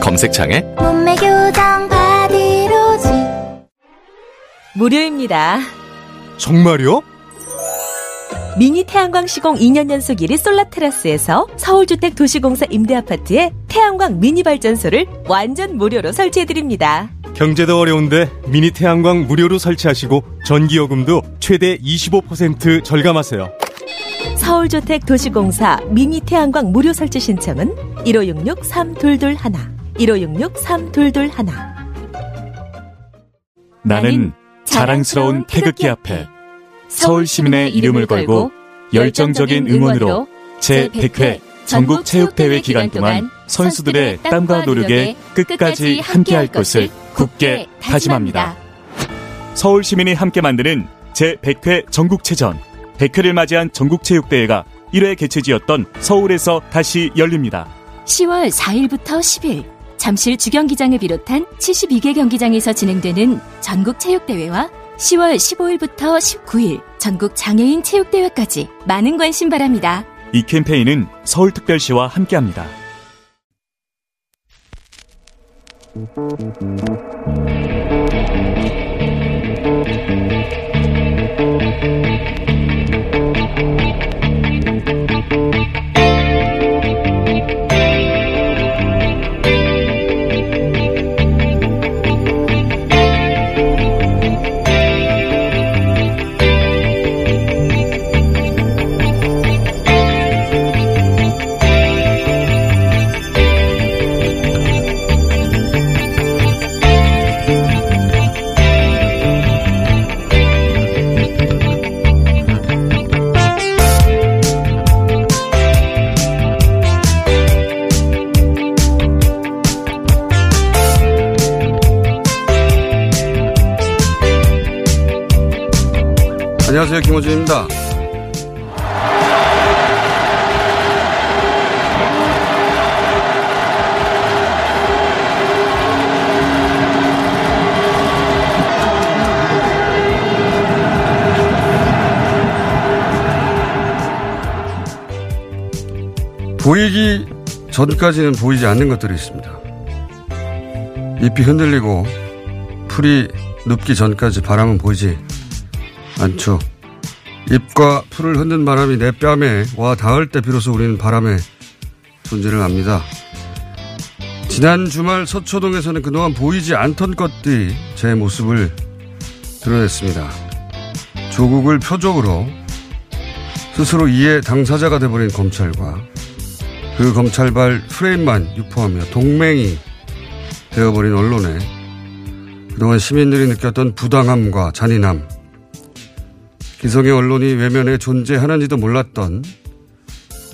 검색창에 몸매 교정 바디로직 무료입니다 정말요? 미니 태양광 시공 2년 연속 1위 솔라 테라스에서 서울주택 도시공사 임대아파트에 태양광 미니 발전소를 완전 무료로 설치해드립니다 경제도 어려운데 미니 태양광 무료로 설치하시고 전기요금도 최대 25% 절감하세요. 서울주택 도시공사 미니 태양광 무료 설치 신청은 1566-3221 1566-3221 나는 자랑스러운 태극기 앞에 서울 시민의 이름을 걸고 열정적인 응원으로 제100회 전국 체육대회 기간 동안 선수들의 땀과 노력에 끝까지 함께할 것을 굳게 다짐합니다. 서울 시민이 함께 만드는 제100회 전국체전 100회를 맞이한 전국체육대회가 1회 개최지였던 서울에서 다시 열립니다. 10월 4일부터 10일 잠실 주경기장을 비롯한 72개 경기장에서 진행되는 전국 체육대회와 10월 15일부터 19일 전국 장애인 체육대회까지 많은 관심 바랍니다. 이 캠페인은 서울특별시와 함께합니다. 보이기 전까지는 보이지 않는 것들이 있습니다. 잎이 흔들리고 풀이 눕기 전까지 바람은 보이지 않죠. 잎과 풀을 흔든 바람이 내 뺨에 와 닿을 때 비로소 우리는 바람의 존재를 압니다. 지난 주말 서초동에서는 그동안 보이지 않던 것들이 제 모습을 드러냈습니다. 조국을 표적으로 스스로 이해 당사자가 돼버린 검찰과 그 검찰발 프레임만 유포하며 동맹이 되어버린 언론에 그동안 시민들이 느꼈던 부당함과 잔인함, 기성의 언론이 외면에 존재하는지도 몰랐던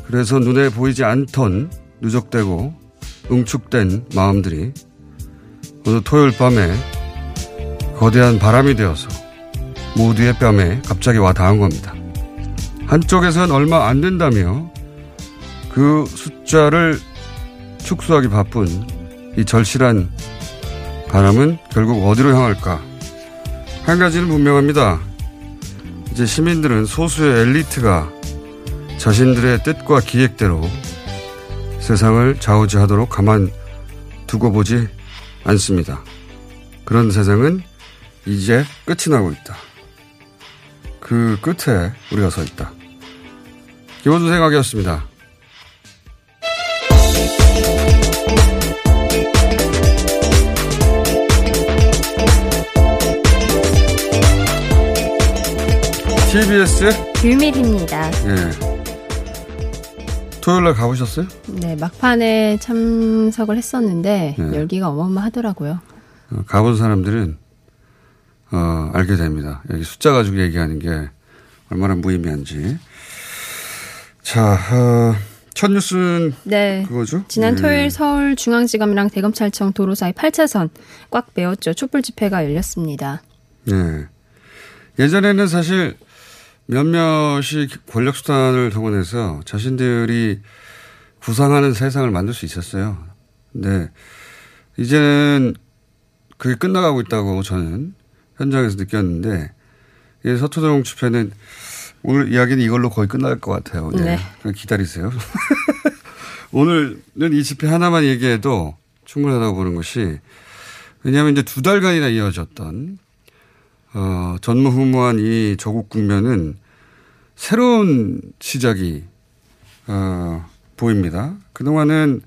그래서 눈에 보이지 않던 누적되고 응축된 마음들이 어느 토요일 밤에 거대한 바람이 되어서 모두의 뺨에 갑자기 와 닿은 겁니다. 한쪽에선 얼마 안 된다며 그 숫자를 축소하기 바쁜 이 절실한 바람은 결국 어디로 향할까? 한 가지는 분명합니다. 이제 시민들은 소수의 엘리트가 자신들의 뜻과 기획대로 세상을 좌우지하도록 가만 두고 보지 않습니다. 그런 세상은 이제 끝이 나고 있다. 그 끝에 우리가 서 있다. 기본주 생각이었습니다. TBS? 귤밀입니다. 예. 토요일 날 가보셨어요? 네, 막판에 참석을 했었는데 네. 열기가 어마어마하더라고요. 어, 가본 사람들은 어, 알게 됩니다. 여기 숫자 가지고 얘기하는 게 얼마나 무의미한지. 자, 어, 첫 뉴스는 네. 그거죠? 지난 예. 토요일 서울중앙지검이랑 대검찰청 도로 사이 8차선 꽉 메웠죠. 촛불 집회가 열렸습니다. 네. 예전에는 사실 몇몇이 권력 수단을 동원해서 자신들이 구상하는 세상을 만들 수 있었어요. 근데 이제는 그게 끝나가고 있다고 저는 현장에서 느꼈는데 이 서초동 집회는 오늘 이야기는 이걸로 거의 끝날 것 같아요. 예. 네. 그냥 기다리세요. 오늘은 이 집회 하나만 얘기해도 충분하다고 보는 것이 왜냐하면 이제 두 달간이나 이어졌던 어, 전무후무한 이 조국 국면은 새로운 시작이 어, 보입니다. 그동안은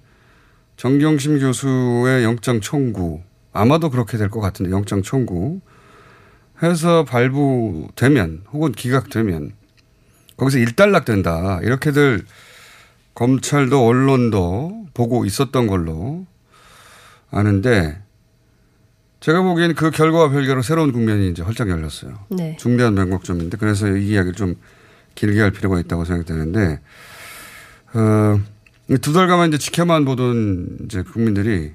정경심 교수의 영장 청구 아마도 그렇게 될 것 같은데 영장 청구 해서 발부되면 혹은 기각되면 거기서 일단락 된다 이렇게들 검찰도 언론도 보고 있었던 걸로 아는데 제가 보기에는 그 결과와 별개로 새로운 국면이 이제 활짝 열렸어요. 네. 중대한 변곡점인데 그래서 이 이야기를 좀 길게 할 필요가 있다고 생각되는데 어, 두 달간만 이제 지켜만 보던 이제 국민들이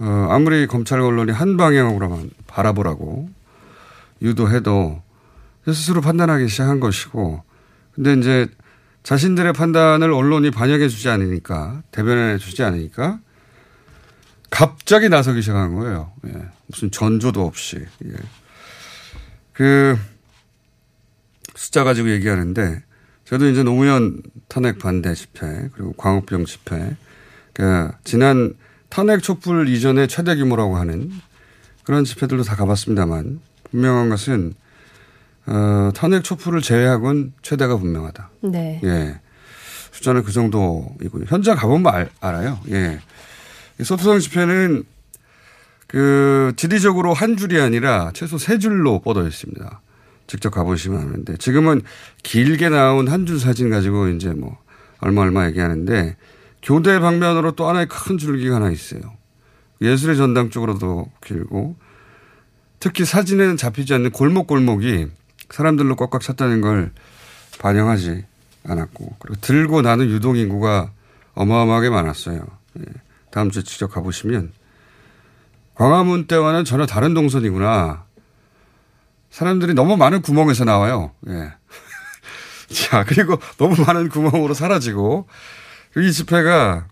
어, 아무리 검찰 언론이 한 방향으로만 바라보라고 유도해도 스스로 판단하기 시작한 것이고 근데 이제 자신들의 판단을 언론이 반영해 주지 않으니까 대변해 주지 않으니까 갑자기 나서기 시작한 거예요. 예. 무슨 전조도 없이. 예. 그 숫자 가지고 얘기하는데 저도 이제 노무현 탄핵 반대 집회 그리고 광우병 집회 그 지난 탄핵 촛불 이전의 최대 규모라고 하는 그런 집회들도 다 가봤습니다만 분명한 것은 어, 탄핵 촛불을 제외하고는 최대가 분명하다. 네. 예. 숫자는 그 정도이고요. 현장 가보면 알, 알아요. 예. 이 소투성 집회는 그 지리적으로 한 줄이 아니라 최소 세 줄로 뻗어 있습니다. 직접 가보시면 아는데 지금은 길게 나온 한 줄 사진 가지고 이제 뭐 얼마 얼마 얘기하는데 교대 방면으로 또 하나의 큰 줄기가 하나 있어요. 예술의 전당 쪽으로도 길고 특히 사진에는 잡히지 않는 골목골목이 사람들로 꽉꽉 찼다는 걸 반영하지 않았고 그리고 들고 나는 유동 인구가 어마어마하게 많았어요. 예. 다음 주에 직접 가보시면 광화문 때와는 전혀 다른 동선이구나. 사람들이 너무 많은 구멍에서 나와요. 예. 자, 그리고 너무 많은 구멍으로 사라지고 이 집회가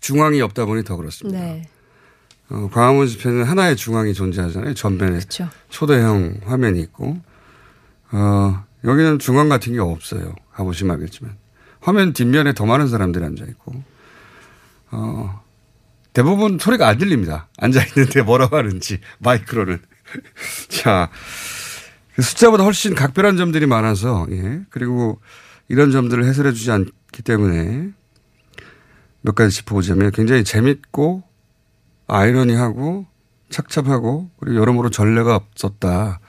중앙이 없다 보니 더 그렇습니다. 네. 어, 광화문 집회는 하나의 중앙이 존재하잖아요. 전면에 그렇죠. 초대형 화면이 있고, 어, 여기는 중앙 같은 게 없어요. 가보시면 알겠지만. 화면 뒷면에 더 많은 사람들이 앉아 있고, 어, 대부분 소리가 안 들립니다. 앉아있는데 뭐라고 하는지, 마이크로는. 자, 그 숫자보다 훨씬 각별한 점들이 많아서, 예. 그리고 이런 점들을 해설해 주지 않기 때문에 몇 가지 짚어보자면 굉장히 재밌고 아이러니하고 착잡하고 그리고 여러모로 전례가 없었다.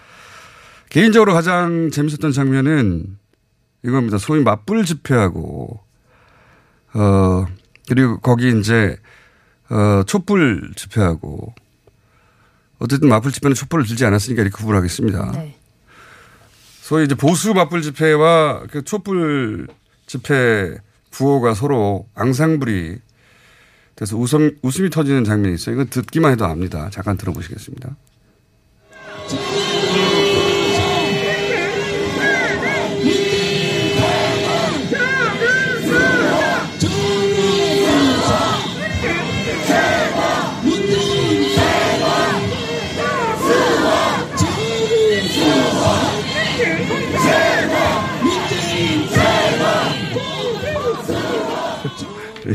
개인적으로 가장 재밌었던 장면은 이겁니다. 소위 맞불 집회하고 어 그리고 거기 이제 어 촛불 집회하고 어쨌든 맞불 집회는 촛불을 들지 않았으니까 이렇게 구분하겠습니다. 네. 소위 이제 보수 맞불 집회와 그 촛불 집회 구호가 서로 앙상블이 돼서 웃음, 웃음이 터지는 장면이 있어요. 이건 듣기만 해도 압니다. 잠깐 들어보시겠습니다.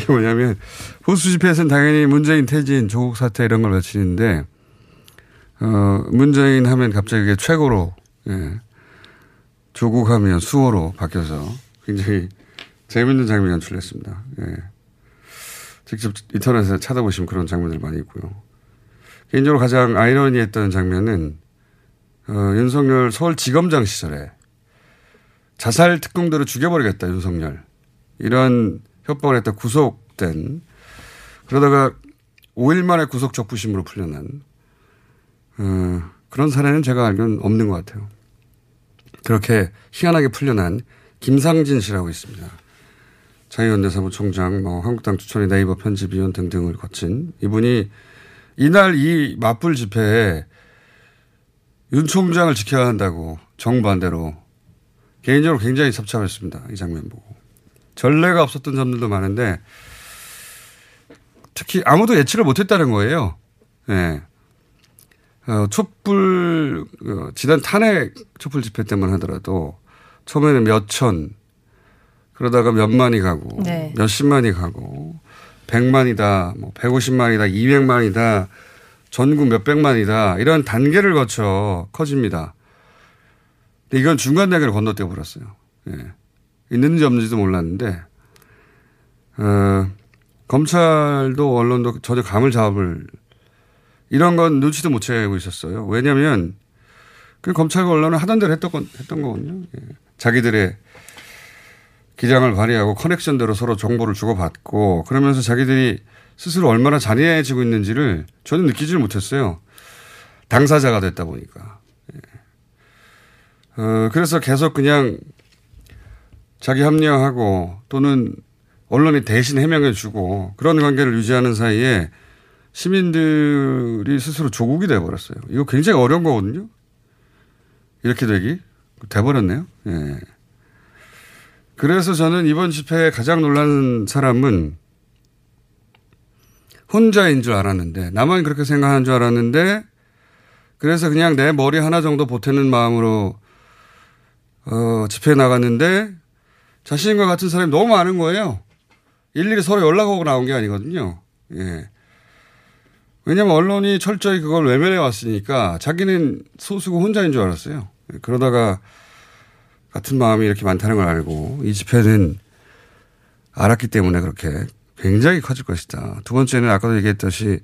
이게 뭐냐면 보수 집회에서는 당연히 문재인 퇴진, 조국 사태 이런 걸 외치는데 어 문재인 하면 갑자기 이게 최고로 예. 조국 하면 수호로 바뀌어서 굉장히 재밌는 장면이 연출됐습니다. 예. 직접 인터넷에 찾아보시면 그런 장면들 많이 있고요. 개인적으로 가장 아이러니했던 장면은 어, 윤석열 서울지검장 시절에 자살 특공대로 죽여버리겠다 윤석열 이런 협박을 했다 구속된 그러다가 5일 만에 구속 적부심으로 풀려난 어, 그런 사례는 제가 알기로는 없는 것 같아요. 그렇게 희한하게 풀려난 김상진 씨라고 있습니다. 자유연대 사무총장, 뭐 한국당 추천의 네이버 편집위원 등등을 거친 이분이 이날 이 맞불 집회에 윤 총장을 지켜야 한다고 정반대로 개인적으로 굉장히 섭섭했습니다. 이 장면 보고. 전례가 없었던 점들도 많은데 특히 아무도 예측을 못했다는 거예요. 예. 네. 어, 촛불, 어, 지난 탄핵 촛불 집회 때만 하더라도 처음에는 몇 천, 그러다가 몇만이 가고, 네. 몇십만이 가고, 백만이다, 뭐, 백오십만이다, 이백만이다, 전국 몇백만이다, 이런 단계를 거쳐 커집니다. 근데 이건 중간 단계를 건너뛰어 버렸어요. 예. 있는지 없는지도 몰랐는데, 어, 검찰도 언론도 전혀 감을 잡을 이런 건 눈치도 못 채고 있었어요. 왜냐하면 그 검찰과 언론은 하던 대로 했던, 건, 했던 거거든요. 예. 자기들의 기장을 발휘하고 커넥션대로 서로 정보를 주고받고 그러면서 자기들이 스스로 얼마나 잔인해지고 있는지를 저는 느끼지를 못했어요. 당사자가 됐다 보니까. 예. 어, 그래서 계속 그냥 자기 합리화하고 또는 언론이 대신 해명해 주고 그런 관계를 유지하는 사이에 시민들이 스스로 조국이 돼버렸어요. 이거 굉장히 어려운 거거든요. 이렇게 되기 돼버렸네요. 예. 그래서 저는 이번 집회에 가장 놀란 사람은 혼자인 줄 알았는데 나만 그렇게 생각하는 줄 알았는데 그래서 그냥 내 머리 하나 정도 보태는 마음으로 어, 집회에 나갔는데 자신과 같은 사람이 너무 많은 거예요. 일일이 서로 연락하고 나온 게 아니거든요. 예. 왜냐하면 언론이 철저히 그걸 외면해 왔으니까 자기는 소수고 혼자인 줄 알았어요. 그러다가 같은 마음이 이렇게 많다는 걸 알고 이 집회는 알았기 때문에 그렇게 굉장히 커질 것이다. 두 번째는 아까도 얘기했듯이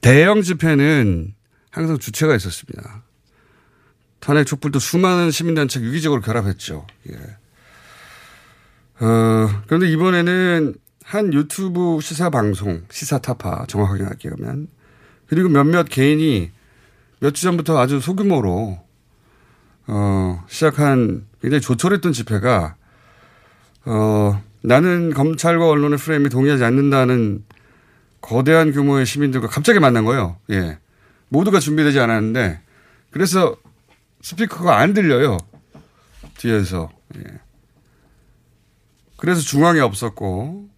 대형 집회는 항상 주체가 있었습니다. 탄핵 촛불도 수많은 시민단체 유기적으로 결합했죠. 예. 어, 그런데 이번에는 한 유튜브 시사 방송, 시사 타파 정확하게 하면 그리고 몇몇 개인이 몇 주 전부터 아주 소규모로 어, 시작한 굉장히 조촐했던 집회가 어, 나는 검찰과 언론의 프레임에 동의하지 않는다는 거대한 규모의 시민들과 갑자기 만난 거예요. 예. 모두가 준비되지 않았는데 그래서 스피커가 안 들려요. 뒤에서. 예. 그래서 중앙에 없었고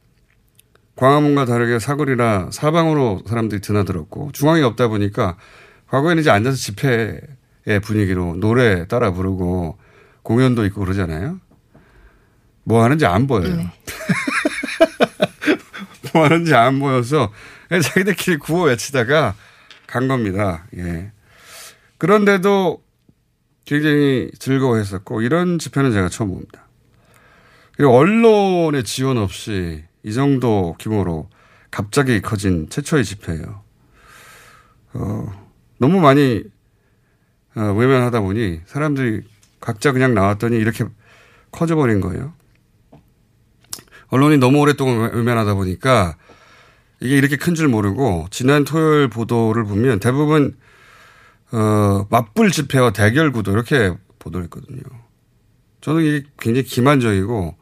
광화문과 다르게 사거리나 사방으로 사람들이 드나들었고 중앙이 없다 보니까 과거에는 이제 앉아서 집회의 분위기로 노래 따라 부르고 공연도 있고 그러잖아요. 뭐 하는지 안 보여요. 네. 뭐 하는지 안 보여서 자기들끼리 구호 외치다가 간 겁니다. 예. 그런데도 굉장히 즐거워했었고 이런 집회는 제가 처음 봅니다. 그리고 언론의 지원 없이 이 정도 규모로 갑자기 커진 최초의 집회예요. 어, 너무 많이 어, 외면하다 보니 사람들이 각자 그냥 나왔더니 이렇게 커져버린 거예요. 언론이 너무 오랫동안 외면하다 보니까 이게 이렇게 큰 줄 모르고 지난 토요일 보도를 보면 대부분 어, 맞불 집회와 대결 구도 이렇게 보도를 했거든요. 저는 이게 굉장히 기만적이고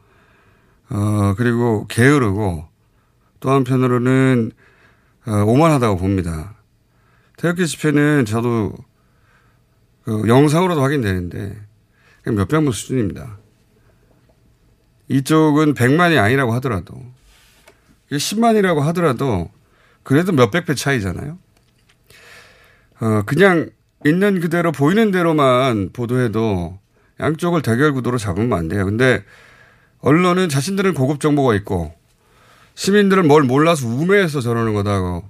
어, 그리고 게으르고 또 한편으로는 어, 오만하다고 봅니다. 태극기 집회는 저도 그 영상으로도 확인되는데 몇백 명 수준입니다. 이쪽은 100만이 아니라고 하더라도 10만이라고 하더라도 그래도 몇백 배 차이잖아요. 어, 그냥 있는 그대로 보이는 대로만 보도해도 양쪽을 대결 구도로 잡으면 안 돼요. 근데 언론은 자신들은 고급 정보가 있고 시민들은 뭘 몰라서 우매해서 저러는 거다고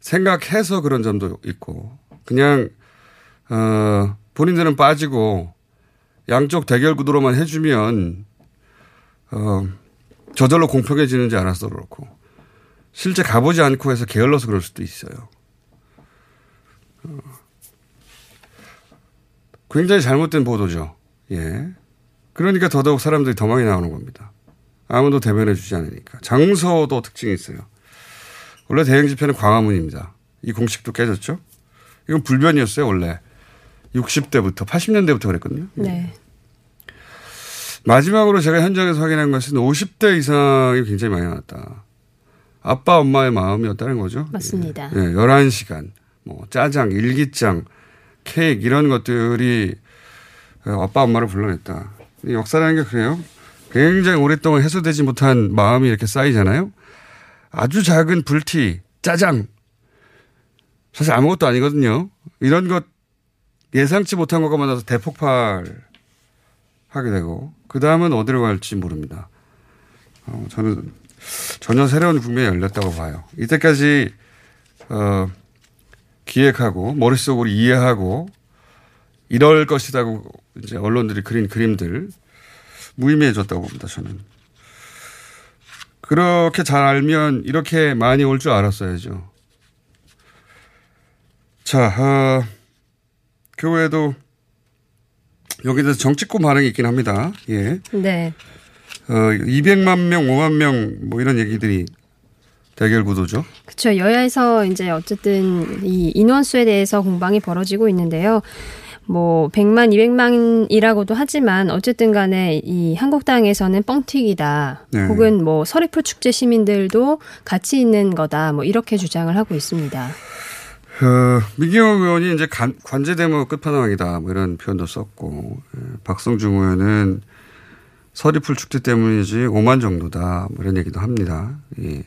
생각해서 그런 점도 있고 그냥 어 본인들은 빠지고 양쪽 대결 구도로만 해주면 어 저절로 공평해지는지 알아서 그렇고 실제 가보지 않고 해서 게을러서 그럴 수도 있어요. 어. 굉장히 잘못된 보도죠. 예. 그러니까 더더욱 사람들이 더 많이 나오는 겁니다. 아무도 대변해 주지 않으니까. 장소도 특징이 있어요. 원래 대형 집회는 광화문입니다. 이 공식도 깨졌죠. 이건 불변이었어요, 원래. 60대부터, 80년대부터 그랬거든요. 네. 마지막으로 제가 현장에서 확인한 것은 50대 이상이 굉장히 많이 나왔다. 아빠, 엄마의 마음이었다는 거죠. 맞습니다. 예, 11시간, 뭐, 짜장, 일기장, 케이크, 이런 것들이 어, 아빠, 엄마를 불러냈다. 역사라는 게 그래요. 굉장히 오랫동안 해소되지 못한 마음이 이렇게 쌓이잖아요. 아주 작은 불티, 짜장. 사실 아무것도 아니거든요. 이런 것 예상치 못한 것과 만나서 대폭발 하게 되고, 그 다음은 어디로 갈지 모릅니다. 어, 저는 전혀 새로운 국면이 열렸다고 봐요. 이때까지, 어, 기획하고, 머릿속으로 이해하고, 이럴 것이라고 이제 언론들이 그린 그림들, 무의미해졌다고 봅니다, 저는. 그렇게 잘 알면 이렇게 많이 올 줄 알았어야죠. 자, 어, 여기에 대해서 정치권 반응이 있긴 합니다. 예. 네. 어, 200만 명, 5만 명, 뭐 이런 얘기들이 대결 구도죠. 그렇죠. 여야에서 이제 어쨌든 이 인원수에 대해서 공방이 벌어지고 있는데요. 뭐 100만, 200만이라고도 하지만 어쨌든 간에 이 한국당에서는 뻥튀기다. 네. 혹은 뭐 서리풀 축제 시민들도 같이 있는 거다. 뭐 이렇게 주장을 하고 있습니다. 어, 민경호 의원이 이제 관, 관제대모 끝판왕이다. 뭐 이런 표현도 썼고, 예, 박성중 의원은 서리풀 축제 때문이지 5만 정도다. 뭐 이런 얘기도 합니다. 예.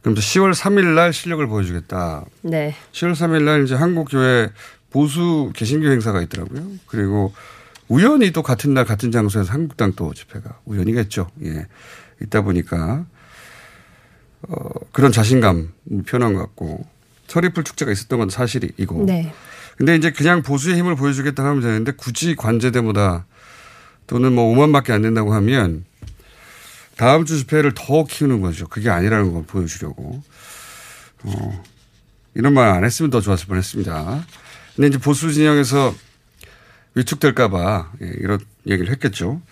그럼 또 10월 3일 날 실력을 보여주겠다. 네. 10월 3일 날 이제 한국교회 보수 개신교 행사가 있더라고요. 그리고 우연히 또 같은 날 같은 장소에서 한국당 또 집회가 우연이겠죠. 예. 있다 보니까 어, 그런 자신감 표현한 것 같고 서리풀 축제가 있었던 건 사실이고. 네. 근데 이제 그냥 보수의 힘을 보여주겠다 하면 되는데 굳이 관제대보다 또는 뭐 5만밖에 안 된다고 하면 다음 주 집회를 더 키우는 거죠. 그게 아니라는 걸 보여주려고. 어, 이런 말 안 했으면 더 좋았을 뻔 했습니다. 근데 이제 보수 진영에서 위축될까봐 예, 이런 얘기를 했겠죠.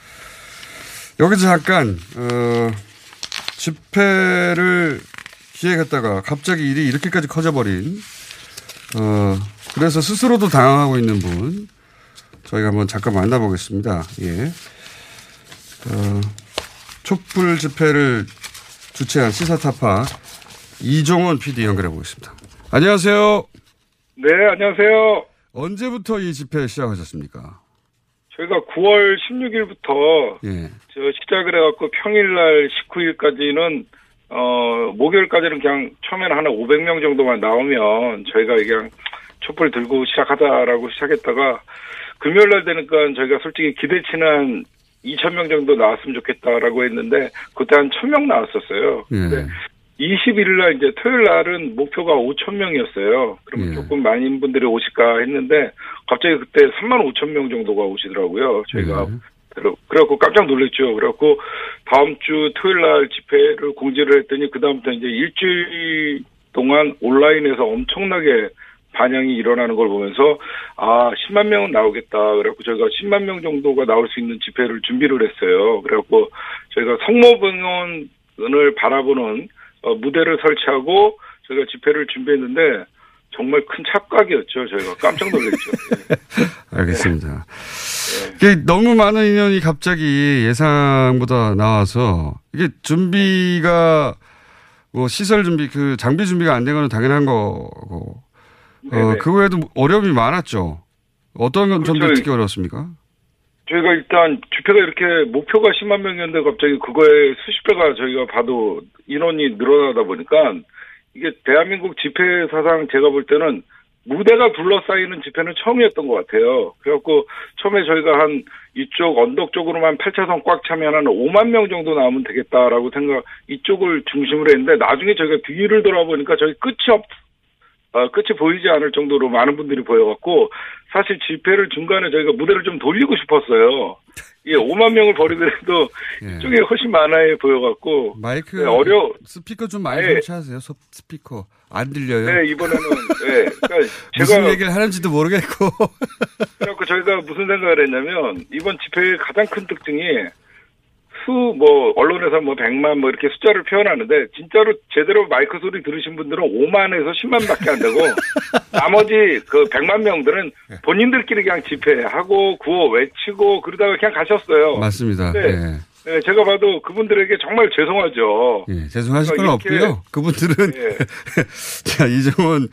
여기서 잠깐, 어, 집회를 기획했다가 갑자기 일이 이렇게까지 커져버린, 어, 그래서 스스로도 당황하고 있는 분, 저희가 한번 잠깐 만나보겠습니다. 예. 어, 촛불 집회를 주최한 시사타파 이종원 PD 연결해 보겠습니다. 안녕하세요. 네, 안녕하세요. 언제부터 이 집회 시작하셨습니까? 저희가 9월 16일부터 예. 저 시작을 해갖고 평일날 19일까지는 어 목요일까지는 그냥 처음에는 한 500명 정도만 나오면 저희가 그냥 촛불 들고 시작하자라고 시작했다가 금요일날 되니까 저희가 솔직히 기대치는 2,000명 정도 나왔으면 좋겠다라고 했는데 그때 한 1,000명 나왔었어요. 예. 근데 21일 날 이제 토요일 날은 목표가 5천 명이었어요. 그러면 예. 조금 많은 분들이 오실까 했는데 갑자기 그때 3만 5천 명 정도가 오시더라고요. 저희가 예. 그래- 그래갖고 깜짝 놀랐죠. 그래갖고 다음 주 토요일 날 집회를 공지를 했더니 그 다음부터 이제 일주일 동안 온라인에서 엄청나게 반영이 일어나는 걸 보면서 아 10만 명은 나오겠다. 그래갖고 저희가 10만 명 정도가 나올 수 있는 집회를 준비를 했어요. 그래갖고 저희가 성모병원을 바라보는 어, 무대를 설치하고 저희가 집회를 준비했는데 정말 큰 착각이었죠. 저희가 깜짝 놀랐죠. 예. 알겠습니다. 이게 너무 많은 인원이 갑자기 예상보다 나와서 이게 준비가 뭐 시설 준비 그 장비 준비가 안 된 거는 당연한 거고 어. 그 외에도 어려움이 많았죠. 어떤 건 점들이 그렇죠. 특히 어려웠습니까? 저희가 일단 집회가 이렇게 목표가 10만 명이었는데 갑자기 그거에 수십 배가 저희가 봐도 인원이 늘어나다 보니까 이게 대한민국 집회 사상 제가 볼 때는 무대가 둘러싸이는 집회는 처음이었던 것 같아요. 그래갖고 처음에 저희가 한 이쪽 언덕 쪽으로만 8차선 꽉 차면 한 5만 명 정도 나오면 되겠다라고 생각, 이쪽을 중심으로 했는데 나중에 저희가 뒤를 돌아보니까 저희 끝이 없, 어, 끝이 보이지 않을 정도로 많은 분들이 보여갖고 사실 집회를 중간에 저희가 무대를 좀 돌리고 싶었어요. 예, 5만 명을 버리더라도 예. 이쪽에 훨씬 많아요 보여갖고 마이크 네, 어려- 스피커 좀 많이 네. 설치하세요. 소- 스피커 안 들려요. 네 이번에는 네, 그러니까 무슨 제가 얘기를 하는지도 모르겠고. 그래갖고 저희가 무슨 생각을 했냐면 이번 집회의 가장 큰 특징이 수 뭐 언론에서 뭐 100만 뭐 이렇게 숫자를 표현하는데 진짜로 제대로 마이크 소리 들으신 분들은 5만에서 10만밖에 안 되고 나머지 그 100만 명들은 네. 본인들끼리 그냥 집회하고 구호 외치고 그러다가 그냥 가셨어요. 맞습니다. 네. 예. 네, 제가 봐도 그분들에게 정말 죄송하죠. 예, 죄송하실 건 이렇게- 없고요. 그분들은 예. 자 이정원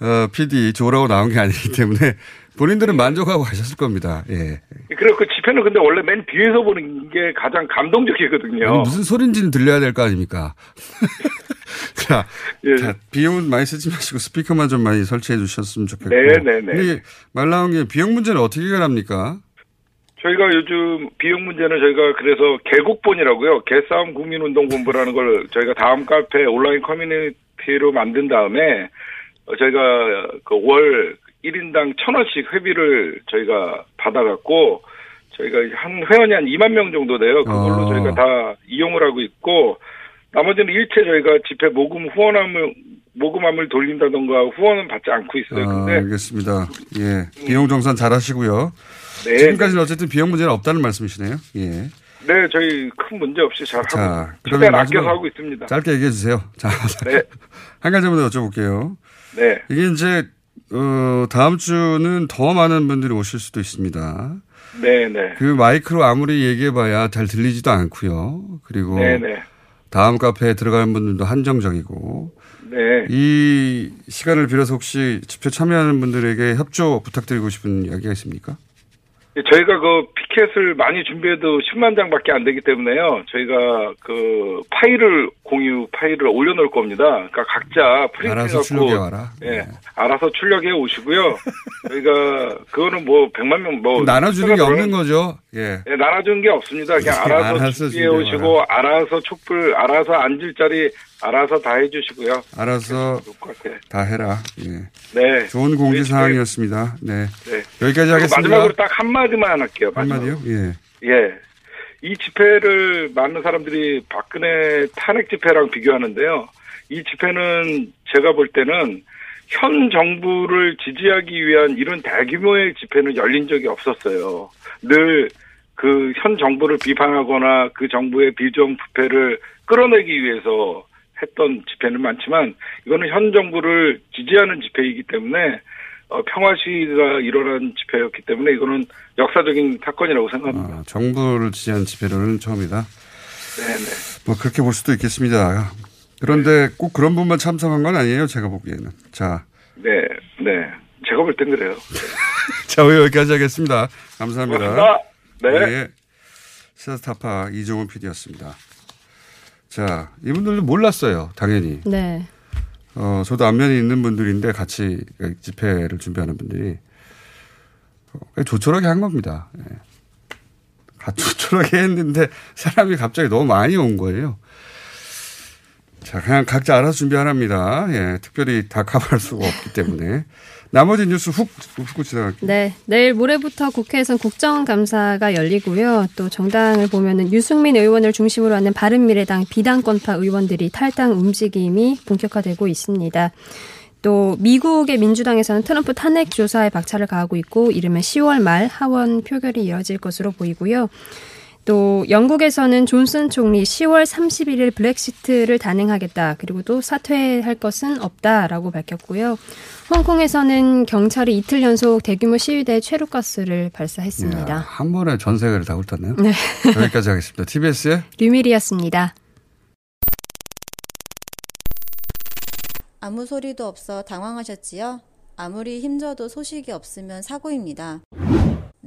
어, PD 조라고 나온 게 아니기 때문에 본인들은 만족하고 가셨을 겁니다. 예. 그리고 그 집회는 근데 원래 맨 뒤에서 보는 게 가장 감동적이거든요. 아니, 무슨 소린지는 들려야 될 거 아닙니까? 자, 예. 자, 비용은 많이 쓰지 마시고 스피커만 좀 많이 설치해 주셨으면 좋겠고. 네, 네, 네. 말 나온 게 비용 문제는 어떻게 해결합니까? 저희가 요즘 비용 문제는 저희가 그래서 개국본이라고요. 개싸움 국민운동본부라는 걸 저희가 다음 카페 온라인 커뮤니티로 만든 다음에 어, 저희가 그 월 1인당 천 원씩 회비를 저희가 받아갖고 저희가 한 회원이 한 2만 명 정도 돼요. 그걸로 어. 저희가 다 이용을 하고 있고 나머지는 일체 저희가 집회 모금 후원함을 모금함을 돌린다던가 후원은 받지 않고 있어요. 아, 근데 알겠습니다. 예. 비용 정산 잘 하시고요. 네, 지금까지는 어쨌든 비용 문제는 없다는 말씀이시네요. 예. 네, 저희 큰 문제 없이 잘 자, 하고 최대한 아껴서 하고 있습니다. 짧게 얘기해 주세요. 자, 네. 한 가지만 더 여쭤볼게요. 네. 이게 이제 어, 다음 주는 더 많은 분들이 오실 수도 있습니다. 네, 네. 그 마이크로 아무리 얘기해봐야 잘 들리지도 않고요. 그리고 네, 네. 다음 카페에 들어가는 분들도 한정적이고 네. 이 시간을 빌어서 혹시 집회 참여하는 분들에게 협조 부탁드리고 싶은 이야기가 있습니까? 저희가 그 피켓을 많이 준비해도 10만 장밖에 안 되기 때문에요. 저희가 그 파일을 공유 파일을 올려놓을 겁니다. 그러니까 각자 알아서 출력해 와라. 예, 알아서 출력해 오시고요. 저희가 그거는 뭐 100만 명 뭐 나눠주는 게 없는 거죠. 예. 예, 나눠주는 게 없습니다. 그냥 네, 알아서 알아서 준비해 오시고 알아서 촛불 알아서 앉을 자리 알아서 다 해주시고요. 알아서. 다 해라. 예. 네. 좋은 공지 사항이었습니다. 네. 네. 여기까지 하겠습니다. 마지막으로 딱 한마디만 할게요. 한마디요? 예. 예. 이 집회를 많은 사람들이 박근혜 탄핵 집회랑 비교하는데요. 이 집회는 제가 볼 때는 현 정부를 지지하기 위한 이런 대규모의 집회는 열린 적이 없었어요. 늘 그 현 정부를 비판하거나 그 정부의 비정 부패를 끌어내기 위해서 했던 집회는 많지만 이거는 현 정부를 지지하는 집회이기 때문에 어, 평화 시위가 일어난 집회였기 때문에 이거는 역사적인 사건이라고 생각합니다. 아, 정부를 지지한 집회로는 처음이다. 네네. 뭐 그렇게 볼 수도 있겠습니다. 그런데 꼭 그런 분만 참석한 건 아니에요. 제가 보기에는. 자, 네, 네. 제가 볼 땐 그래요. 자 오늘 여기까지 하겠습니다. 감사합니다. 고맙습니다. 네. 예. 시사스타파 이종훈 PD였습니다. 자, 이분들도 몰랐어요. 당연히. 네. 어, 저도 안면이 있는 분들인데 같이 집회를 준비하는 분들이 어, 조촐하게 한 겁니다. 예. 가- 조촐하게 했는데 사람이 갑자기 너무 많이 온 거예요. 자, 그냥 각자 알아서 준비하랍니다. 예, 특별히 다 커버할 수가 없기 때문에. 나머지 뉴스 훅, 훅 지나갈게요. 네. 내일 모레부터 국회에선 국정감사가 열리고요. 또 정당을 보면은 유승민 의원을 중심으로 하는 바른미래당 비당권파 의원들이 탈당 움직임이 본격화되고 있습니다. 또 미국의 민주당에서는 트럼프 탄핵 조사에 박차를 가하고 있고 이르면 10월 말 하원 표결이 이어질 것으로 보이고요. 또 영국에서는 존슨 총리 10월 31일 블랙시트를 단행하겠다. 그리고 또 사퇴할 것은 없다라고 밝혔고요. 홍콩에서는 경찰이 이틀 연속 대규모 시위대 최루가스를 발사했습니다. 야, 한 번에 전 세계를 다 훑었네요. 네. 여기까지 하겠습니다. TBS의 류밀이었습니다. 아무 소리도 없어 당황하셨지요? 아무리 힘줘도 소식이 없으면 사고입니다.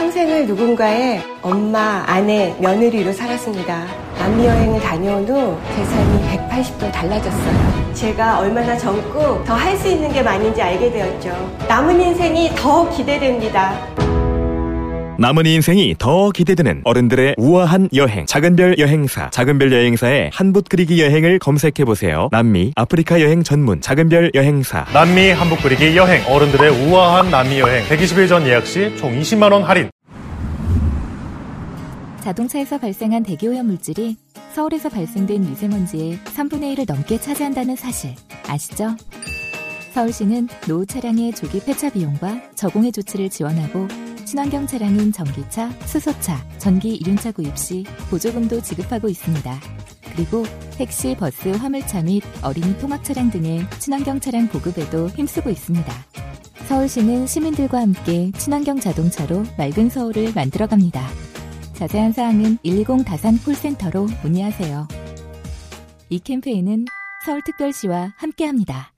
평생을 누군가의 엄마, 아내, 며느리로 살았습니다. 남미 여행을 다녀온 후제 삶이 180도 달라졌어요. 제가 얼마나 젊고 더 할 수 있는 게 많은지 알게 되었죠. 남은 인생이 더 기대됩니다. 남은 인생이 더 기대되는 어른들의 우아한 여행. 작은별 여행사. 작은별 여행사의 한붓 그리기 여행을 검색해 보세요. 남미 아프리카 여행 전문 작은별 여행사. 남미 한복 그리기 여행. 어른들의 우아한 남미 여행. 120일 전 예약 시 총 20만 원 할인. 자동차에서 발생한 대기오염 물질이 서울에서 발생된 미세먼지의 3분의 1을 넘게 차지한다는 사실. 아시죠? 서울시는 노후 차량의 조기 폐차 비용과 저공해 조치를 지원하고 친환경 차량인 전기차, 수소차, 전기 이륜차 구입 시 보조금도 지급하고 있습니다. 그리고 택시, 버스, 화물차 및 어린이 통학 차량 등의 친환경 차량 보급에도 힘쓰고 있습니다. 서울시는 시민들과 함께 친환경 자동차로 맑은 서울을 만들어갑니다. 자세한 사항은 120 다산 콜센터로 문의하세요. 이 캠페인은 서울특별시와 함께합니다.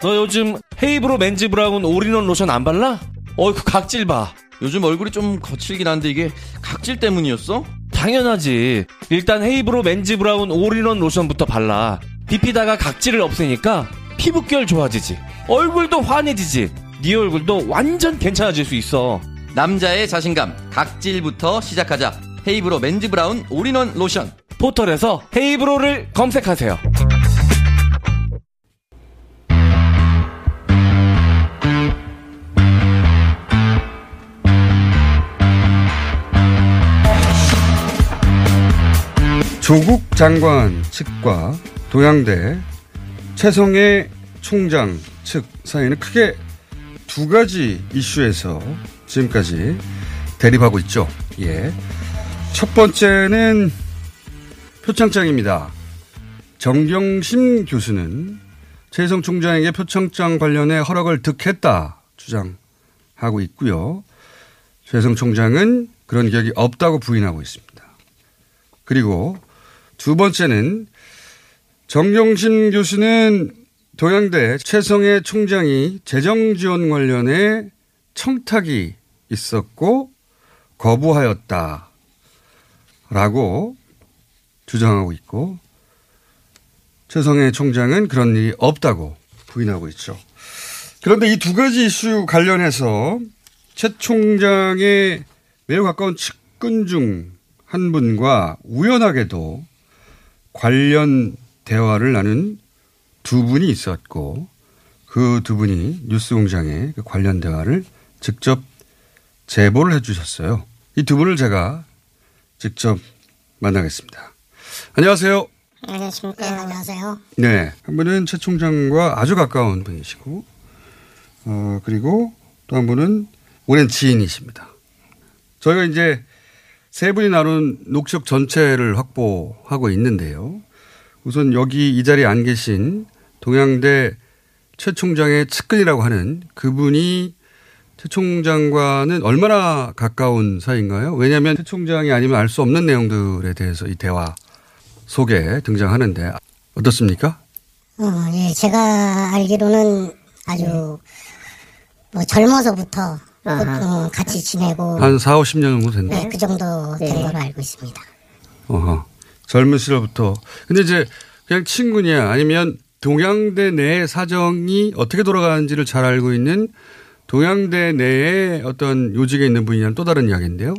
너 요즘 헤이브로 맨즈 브라운 올인원 로션 안 발라? 어이 그 각질 봐. 요즘 얼굴이 좀 거칠긴 한데 이게 각질 때문이었어? 당연하지. 일단 헤이브로 맨즈 브라운 올인원 로션부터 발라. 비피다가 각질을 없애니까 피부결 좋아지지. 얼굴도 환해지지. 네 얼굴도 완전 괜찮아질 수 있어. 남자의 자신감 각질부터 시작하자. 헤이브로 맨즈 브라운 올인원 로션. 포털에서 헤이브로를 검색하세요. 조국 장관 측과 동양대 최성해 총장 측 사이는 크게 두 가지 이슈에서 지금까지 대립하고 있죠. 예. 첫 번째는 표창장입니다. 정경심 교수는 최성 총장에게 표창장 관련해 허락을 득했다 주장하고 있고요. 최성 총장은 그런 기억이 없다고 부인하고 있습니다. 그리고 두 번째는 정경심 교수는 동양대 최성해 총장이 재정 지원 관련해 청탁이 있었고 거부하였다. 라고 주장하고 있고 최성해 총장은 그런 일이 없다고 부인하고 있죠. 그런데 이 두 가지 이슈 관련해서 최 총장의 매우 가까운 측근 중 한 분과 우연하게도 관련 대화를 나눈 두 분이 있었고 그 두 분이 뉴스공장에 그 관련 대화를 직접 제보를 해 주셨어요. 이 두 분을 제가 직접 만나겠습니다. 안녕하세요. 안녕하십니까. 네, 안녕하세요. 네. 한 분은 최 총장과 아주 가까운 분이시고, 어, 그리고 또 한 분은 오랜 지인이십니다. 저희가 이제 세 분이 나눈 녹취록 전체를 확보하고 있는데요. 우선 여기 이 자리에 안 계신 동양대 최 총장의 측근이라고 하는 그분이 최 총장과는 얼마나 가까운 사이인가요? 왜냐하면 최 총장이 아니면 알 수 없는 내용들에 대해서 이 대화 속에 등장하는데 어떻습니까? 어, 예, 제가 알기로는 아주 뭐 젊어서부터 어, 같이 지내고 한 4, 50년 정도 됐나요? 네, 그 정도 된 네. 걸로 알고 있습니다. 어허. 젊은 시절부터. 근데 이제 그냥 친구냐 아니면 동양대 내 사정이 어떻게 돌아가는지를 잘 알고 있는 동양대 내에 어떤 요직에 있는 분이냐는 또 다른 이야기인데요.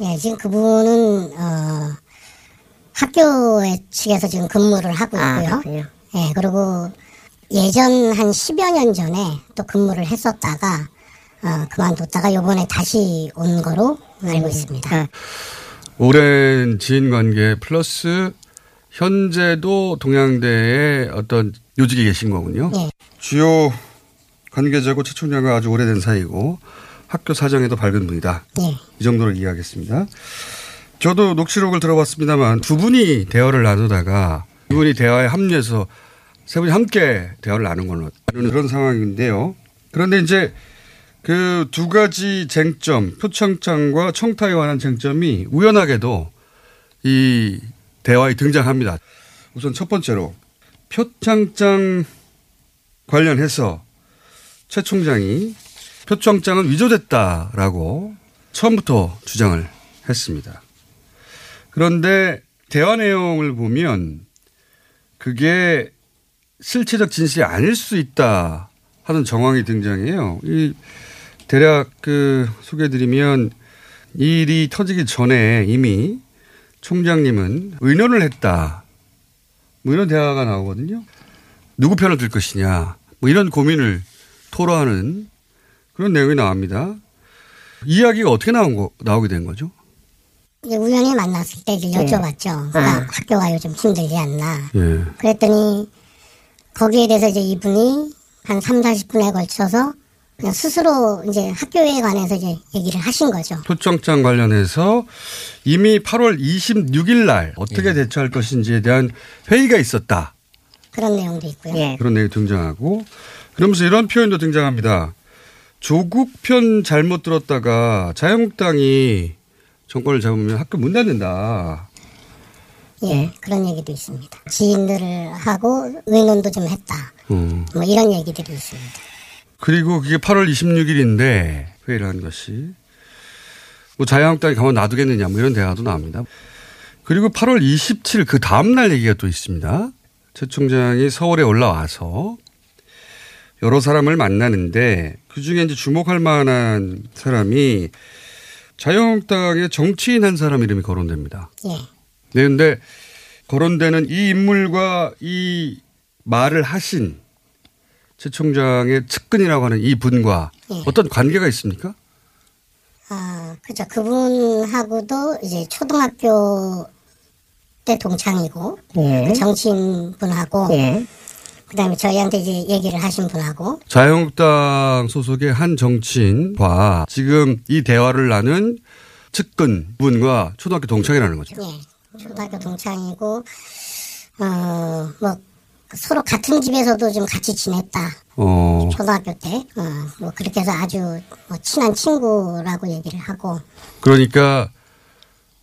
예, 지금 그분은 어, 학교 측에서 지금 근무를 하고 있고요. 예, 그리고 예전 한 10여 년 전에 또 근무를 했었다가 어, 그만뒀다가 요번에 다시 온 거로 알고 있습니다. 오랜 지인 관계 플러스 현재도 동양대에 어떤 요직에 계신 거군요. 예. 주요 관계자고 최 총장과 아주 오래된 사이고 학교 사정에도 밝은 분이다. 예. 이 정도로 이해하겠습니다. 저도 녹취록을 들어봤습니다만 두 분이 대화를 나누다가 두 분이 대화에 합류해서 세 분이 함께 대화를 나눈 걸로 나누는 그런 상황인데요. 그런데 이제 그 두 가지 쟁점, 표창장과 청탁에 관한 쟁점이 우연하게도 이 대화에 등장합니다. 우선 첫 번째로 표창장 관련해서 최 총장이 표창장은 위조됐다라고 처음부터 주장을 했습니다. 그런데 대화 내용을 보면 그게 실체적 진실이 아닐 수 있다 하는 정황이 등장해요. 이 대략 그 소개해드리면 이 일이 터지기 전에 이미 총장님은 의논을 했다. 뭐 이런 대화가 나오거든요. 누구 편을 들 것이냐. 뭐 이런 고민을 토로하는 그런 내용이 나옵니다. 이야기가 어떻게 나온 거, 나오게 된 거죠? 이제 우연히 만났을 때 이제 네. 여쭤봤죠. 아. 아, 학교가 요즘 힘들지 않나. 예. 그랬더니 거기에 대해서 이제 이분이 한 3, 40분에 걸쳐서 그냥 스스로 이제 학교에 관해서 이제 얘기를 하신 거죠. 초청장 관련해서 이미 8월 26일 날 어떻게 대처할 것인지에 대한 회의가 있었다. 그런 내용도 있고요. 그런 내용이 등장하고 그러면서 이런 표현도 등장합니다. 조국 편 잘못 들었다가 자유한국당이 정권을 잡으면 학교 문 닫는다. 예, 그런 얘기도 있습니다. 지인들을 하고 의논도 좀 했다. 음. 뭐 이런 얘기들이 있습니다. 그리고 그게 8월 26일인데 회의를 한 것이 뭐 자유한국당이 가만 놔두겠느냐 뭐 이런 대화도 나옵니다. 그리고 8월 27일 그 다음날 얘기가 또 있습니다. 최 총장이 서울에 올라와서 여러 사람을 만나는데 그중에 이제 주목할 만한 사람이 자유한국당의 정치인 한 사람 이름이 거론됩니다. 예. 네, 근데 거론되는 이 인물과 이 말을 하신 최 총장의 측근이라고 하는 이 분과 예. 어떤 관계가 있습니까? 아, 그죠. 그분하고도 이제 초등학교 때 동창이고, 예. 그 정치인 분하고, 예. 그 다음에 저희한테 이제 얘기를 하신 분하고, 자유한국당 소속의 한 정치인과 지금 이 대화를 나눈 측근 분과 초등학교 동창이라는 거죠. 예. 초등학교 동창이고, 어, 뭐, 서로 같은 집에서도 좀 같이 지냈다. 어, 초등학교 때. 어, 뭐, 그렇게 해서 아주 뭐 친한 친구라고 얘기를 하고, 그러니까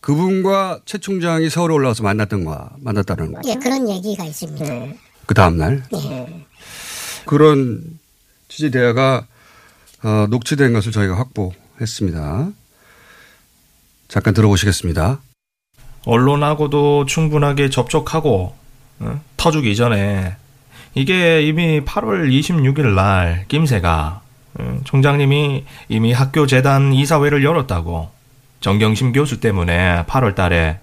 그분과 최 총장이 서울에 올라와서 만났던 거야. 만났다는 거. 예, 그런 얘기가 있습니다. 그 다음날. 예. 그런 취재 대화가 어, 녹취된 것을 저희가 확보했습니다. 잠깐 들어보시겠습니다. 언론하고도 충분하게 접촉하고 어? 터주기 전에 이게 이미 8월 26일 날 김새가 어, 총장님이 이미 학교 재단 이사회를 열었다고 정경심 교수 때문에 8월 달에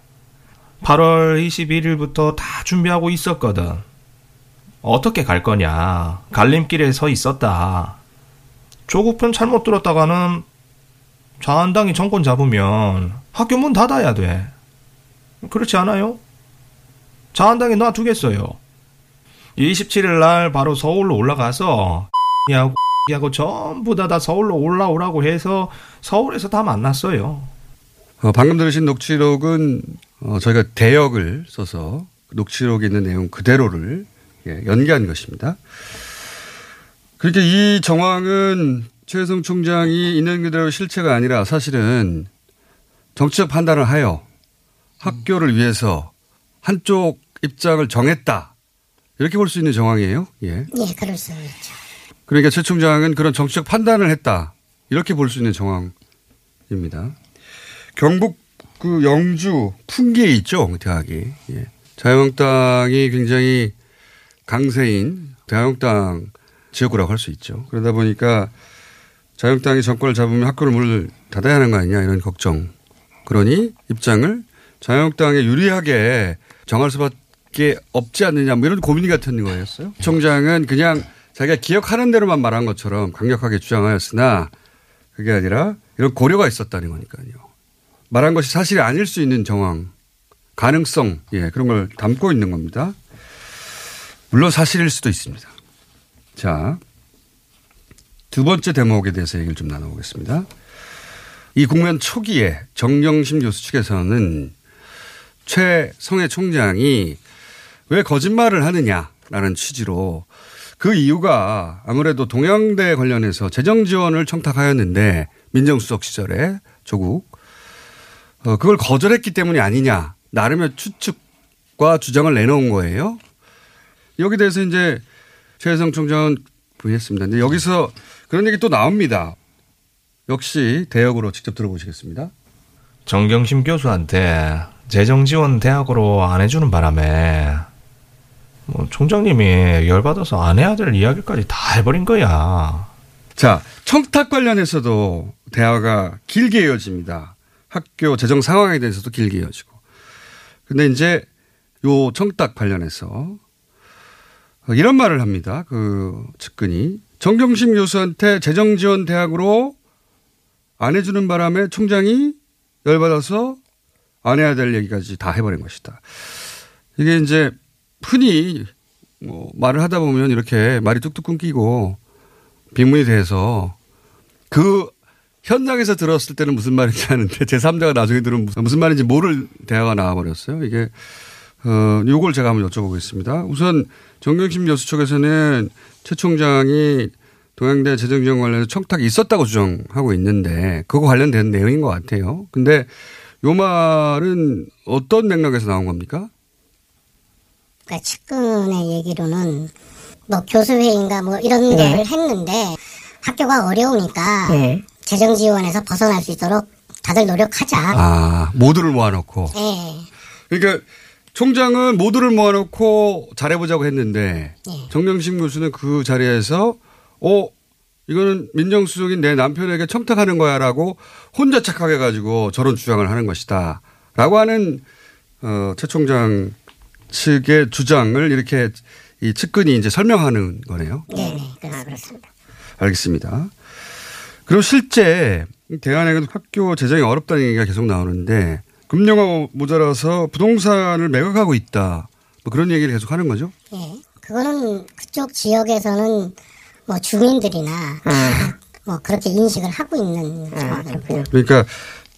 8월 21일부터 다 준비하고 있었거든. 어떻게 갈 거냐. 갈림길에 서 있었다. 조국편 잘못 들었다가는 자한당이 정권 잡으면 학교 문 닫아야 돼. 그렇지 않아요? 자한당에 놔두겠어요. 27일 날 바로 서울로 올라가서 하고 하고 전부 다 다 서울로 올라오라고 해서 서울에서 다 만났어요. 어, 방금 들으신 녹취록은 어, 저희가 대역을 써서 녹취록에 있는 내용 그대로를 예, 연기한 것입니다. 그러니까 이 정황은 최혜성 총장이 있는 그대로 실체가 아니라 사실은 정치적 판단을 하여 학교를 위해서 한쪽 입장을 정했다. 이렇게 볼 수 있는 정황이에요. 예. 예, 그럴 수 있죠. 그러니까 최 총장은 그런 정치적 판단을 했다. 이렇게 볼 수 있는 정황입니다. 경북 그 영주 풍계에 있죠. 그 대학이. 예. 자유한국당이 굉장히 강세인 자유한국당 지역구라고 할 수 있죠. 그러다 보니까 자유한국당이 정권을 잡으면 학교를 문을 닫아야 하는 거 아니냐 이런 걱정. 그러니 입장을 자유한국당에 유리하게 정할 수밖에 없지 않느냐 뭐 이런 고민 같은 거였어요. 총장은 그냥 자기가 기억하는 대로만 말한 것처럼 강력하게 주장하였으나 그게 아니라 이런 고려가 있었다는 거니까요. 말한 것이 사실이 아닐 수 있는 정황, 가능성, 예, 그런 걸 담고 있는 겁니다. 물론 사실일 수도 있습니다. 자, 두 번째 대목에 대해서 얘기를 좀 나눠보겠습니다. 이 국면 초기에 정경심 교수 측에서는 최성해 총장이 왜 거짓말을 하느냐라는 취지로 그 이유가 아무래도 동양대 관련해서 재정 지원을 청탁하였는데 민정수석 시절에 조국 어, 그걸 거절했기 때문이 아니냐 나름의 추측과 주장을 내놓은 거예요. 여기 대해서 이제 최혜성 총장은 부인했습니다. 근데 여기서 그런 얘기 또 나옵니다. 역시 대역으로 직접 들어보시겠습니다. 정경심 교수한테 재정 지원 대학으로 안 해주는 바람에 뭐 총장님이 열받아서 안 해야 될 이야기까지 다 해버린 거야. 자, 청탁 관련해서도 대화가 길게 이어집니다. 학교 재정 상황에 대해서도 길게 이어지고. 근데 이제 요 청탁 관련해서 이런 말을 합니다. 그 측근이 정경심 교수한테 재정 지원 대학으로 안 해주는 바람에 총장이 열받아서 안 해야 될 얘기까지 다 해버린 것이다. 이게 이제 흔히 뭐 말을 하다 보면 이렇게 말이 뚝뚝 끊기고 빅문이 돼서 그 현장에서 들었을 때는 무슨 말인지 아는데 제3자가 나중에 들으면 무슨 말인지 모를 대화가 나와버렸어요. 이게 어, 요걸 제가 한번 여쭤보겠습니다. 우선 정경심 교수 쪽에서는 최 총장이 동양대 재정지원 관련해서 청탁이 있었다고 주장하고 있는데 그거 관련된 내용인 것 같아요. 근데 요 말은 어떤 맥락에서 나온 겁니까? 그러니까 측근의 얘기로는 뭐 교수회의인가 뭐 이런 네. 걸 했는데 학교가 어려우니까 네. 재정 지원에서 벗어날 수 있도록 다들 노력하자. 아, 모두를 모아놓고. 예. 그러니까 총장은 모두를 모아놓고 잘해보자고 했는데 예. 정명심 교수는 그 자리에서 어 이거는 민정수석인 내 남편에게 청탁하는 거야라고 혼자 착각해 가지고 저런 주장을 하는 것이다. 라고 하는 어, 최 총장 측의 주장을 이렇게 이 측근이 이제 설명하는 거네요. 네네. 그렇습니다. 알겠습니다. 그럼 실제 대한에도 학교 재정이 어렵다는 얘기가 계속 나오는데 금융가 모자라서 부동산을 매각하고 있다. 뭐 그런 얘기를 계속 하는 거죠. 예. 그거는 그쪽 지역에서는 뭐 주민들이나 다뭐 그렇게 인식을 하고 있는 상황입니다. 그러니까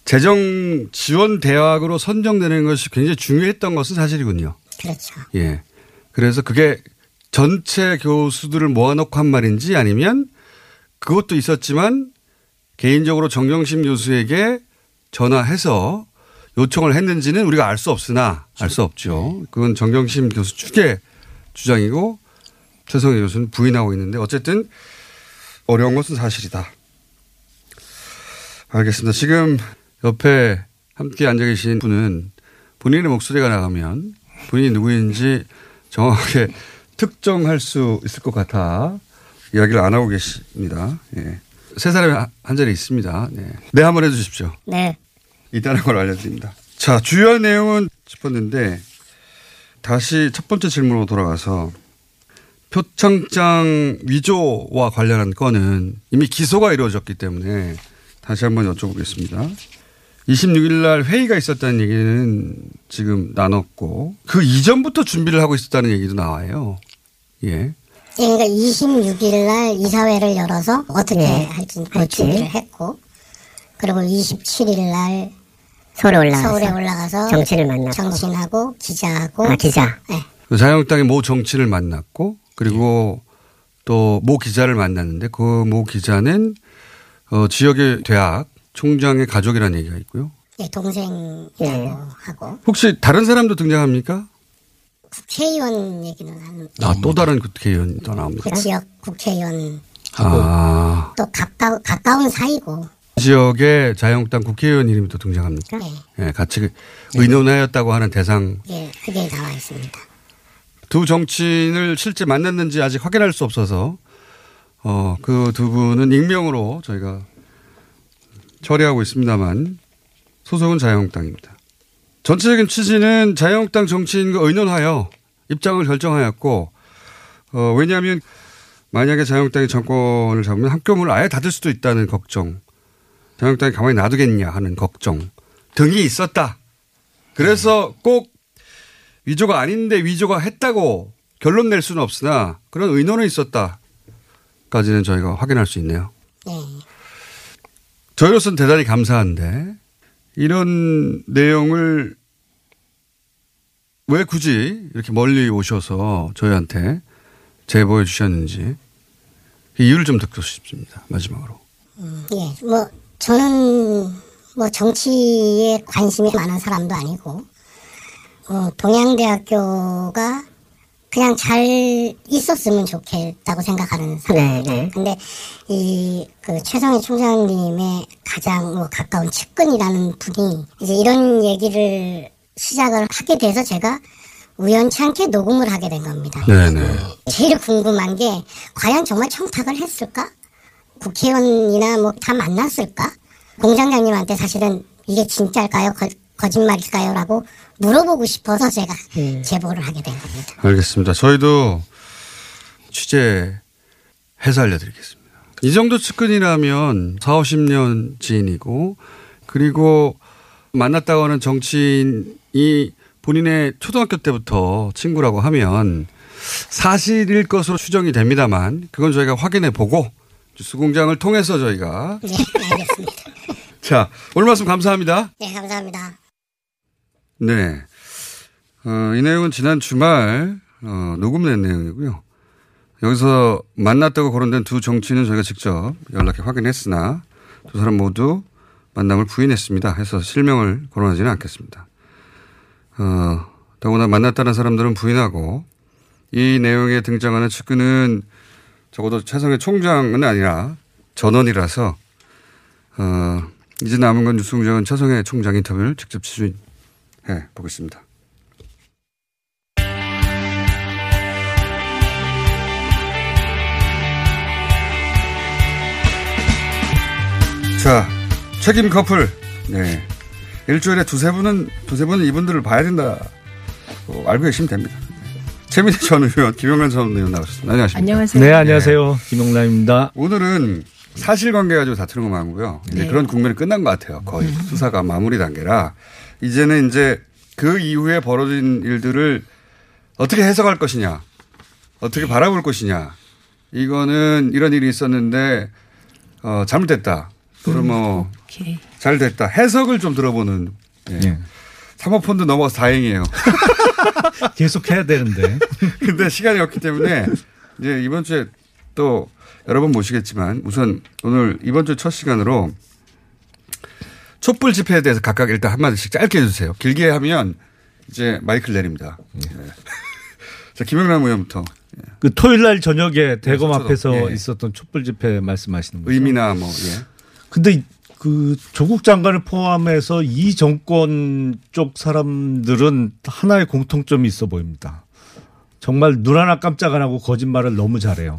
재정 지원 대학으로 선정되는 것이 굉장히 중요했던 것은 사실이군요. 그렇죠. 예. 그래서 그게 전체 교수들을 모아놓고 한 말인지 아니면 그것도 있었지만 개인적으로 정경심 교수에게 전화해서 요청을 했는지는 우리가 알 수 없으나 알 수 없죠. 그건 정경심 교수 측의 주장이고 최성희 교수는 부인하고 있는데 어쨌든 어려운 것은 사실이다. 알겠습니다. 지금 옆에 함께 앉아 계신 분은 본인의 목소리가 나가면 본인이 누구인지 정확하게 특정할 수 있을 것 같아 이야기를 안 하고 계십니다. 예. 세 사람이 한- 한 자리에 있습니다. 네. 네, 한번 해 주십시오. 네. 있다는 걸 알려드립니다. 자, 주요한 내용은 짚었는데 다시 첫 번째 질문으로 돌아가서 표창장 위조와 관련한 건은 이미 기소가 이루어졌기 때문에 다시 한번 여쭤보겠습니다. 26일 날 회의가 있었다는 얘기는 지금 나눴고 그 이전부터 준비를 하고 있었다는 얘기도 나와요. 예. 예, 그러니까 26일 날 이사회를 열어서 어떻게 예. 할지 그. 준비를 했고 그리고 27일 날 서울에 올라가서 서울에 올라가서 정치를 만나고. 정치인하고 기자하고 아, 기자. 네. 그 자유한국당의 모 정치인을 만났고 그리고 또 모 기자를 만났는데 그 모 기자는 어, 지역의 대학 총장의 가족이라는 얘기가 있고요. 예, 동생이라고 하고 혹시 다른 사람도 등장합니까? 국회의원 얘기는 하는 아, 또 다른 국회의원이 또 나옵니다. 그 지역 국회의원 아, 또 가까, 가까운 사이고 지역의 자유한국당 국회의원 이름이 또 등장합니까? 네. 예, 같이 의논하였다고 하는 대상 예, 그게 나와 있습니다. 두 정치인을 실제 만났는지 아직 확인할 수 없어서 어, 그 두 분은 익명으로 저희가 처리하고 있습니다만 소속은 자유한국당입니다. 전체적인 취지는 자유한국당 정치인과 의논하여 입장을 결정하였고 어, 왜냐하면 만약에 자유한국당이 정권을 잡으면 학교문을 아예 닫을 수도 있다는 걱정 자유한국당이 가만히 놔두겠냐 하는 걱정 등이 있었다. 그래서 꼭 위조가 아닌데 위조가 했다고 결론 낼 수는 없으나 그런 의논은 있었다까지는 저희가 확인할 수 있네요. 예. 저희로서는 대단히 감사한데 이런 내용을 왜 굳이 이렇게 멀리 오셔서 저희한테 제보해 주셨는지 그 이유를 좀 듣고 싶습니다. 마지막으로. 예, 뭐 저는 뭐 정치에 관심이 많은 사람도 아니고 어, 동양대학교가 그냥 잘 있었으면 좋겠다고 생각하는 사람이에요. 네, 네. 근데 이 그 최성희 총장님의 가장 뭐 가까운 측근이라는 분이 이제 이런 얘기를 시작을 하게 돼서 제가 우연치 않게 녹음을 하게 된 겁니다. 네네. 제일 궁금한 게 과연 정말 청탁을 했을까? 국회의원이나 뭐 다 만났을까? 공장장님한테 사실은 이게 진짜일까요? 거, 거짓말일까요? 라고 물어보고 싶어서 제가 제보를 하게 된 겁니다. 알겠습니다. 저희도 취재 해서 알려드리겠습니다. 이 정도 측근이라면 4, 50년 지인이고 그리고 만났다고 하는 정치인이 본인의 초등학교 때부터 친구라고 하면 사실일 것으로 추정이 됩니다만 그건 저희가 확인해 보고 뉴스공장을 통해서 저희가 네, 알겠습니다. 자 오늘 말씀 감사합니다. 네, 감사합니다. 네. 어, 이 내용은 지난 주말 어, 녹음된 내용이고요. 여기서 만났다고 거론된 두 정치인은 저희가 직접 연락해 확인했으나 두 사람 모두 만남을 부인했습니다. 해서 실명을 거론하지는 않겠습니다. 어, 더구나 만났다는 사람들은 부인하고 이 내용에 등장하는 측근은 적어도 최성의 총장은 아니라 전원이라서 어, 이제 남은 건 뉴스공장은 최성의 총장 인터뷰를 직접 취준해 보겠습니다. 자, 책임 커플. 네. 일주일에 두세 분은, 두세 분은 이분들을 봐야 된다. 고 알고 계시면 됩니다. 최민희 전 의원, 김영란 전 의원 나오셨습니다. 안녕하십니까. 안녕하세요. 네, 안녕하세요. 김용남입니다. 오늘은 사실관계 가지고 다투는 거 말고요. 이제 네. 그런 국면이 끝난 것 같아요. 거의 수사가 마무리 단계라. 이제는 이제 그 이후에 벌어진 일들을 어떻게 해석할 것이냐. 어떻게 바라볼 것이냐. 이거는 이런 일이 있었는데, 어, 잘못됐다. 또는 뭐, 오케이. 잘 됐다. 해석을 좀 들어보는. 예. 사모펀드 넘어서 다행이에요. 계속 해야 되는데. 근데 시간이 없기 때문에 이제 이번 주에 또 여러 번 모시겠지만 우선 오늘 이번 주 첫 시간으로 촛불 집회에 대해서 각각 일단 한마디씩 짧게 해주세요. 길게 하면 이제 마이크를 내립니다. 네. 자, 김영남 의원부터. 그 토요일 날 저녁에 대검 저도, 앞에서 예. 있었던 촛불 집회 말씀하시는 거죠? 의미나 뭐, 예. 근데 그 조국 장관을 포함해서 이 정권 쪽 사람들은 하나의 공통점이 있어 보입니다. 정말 눈 하나 깜짝 안 하고 거짓말을 너무 잘해요.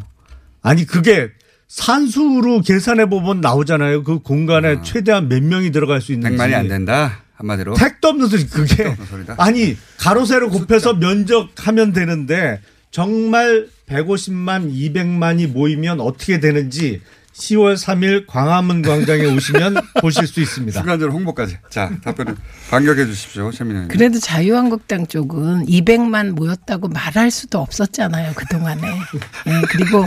아니 그게 산수로 계산해 보면 나오잖아요. 그 공간에 최대한 몇 명이 들어갈 수 있는지. 100만이 안 된다. 한마디로. 택도 없는 소리 그게 소리다. 아니 가로 세로 곱해서 면적하면 되는데 정말 150만 200만이 모이면 어떻게 되는지 10월 3일 광화문 광장에 오시면 보실 수 있습니다. 순간적으로 홍보까지. 자, 답변을 반격해 주십시오. 의원. 그래도 자유한국당 쪽은 200만 모였다고 말할 수도 없었잖아요 그동안에. 예, 그리고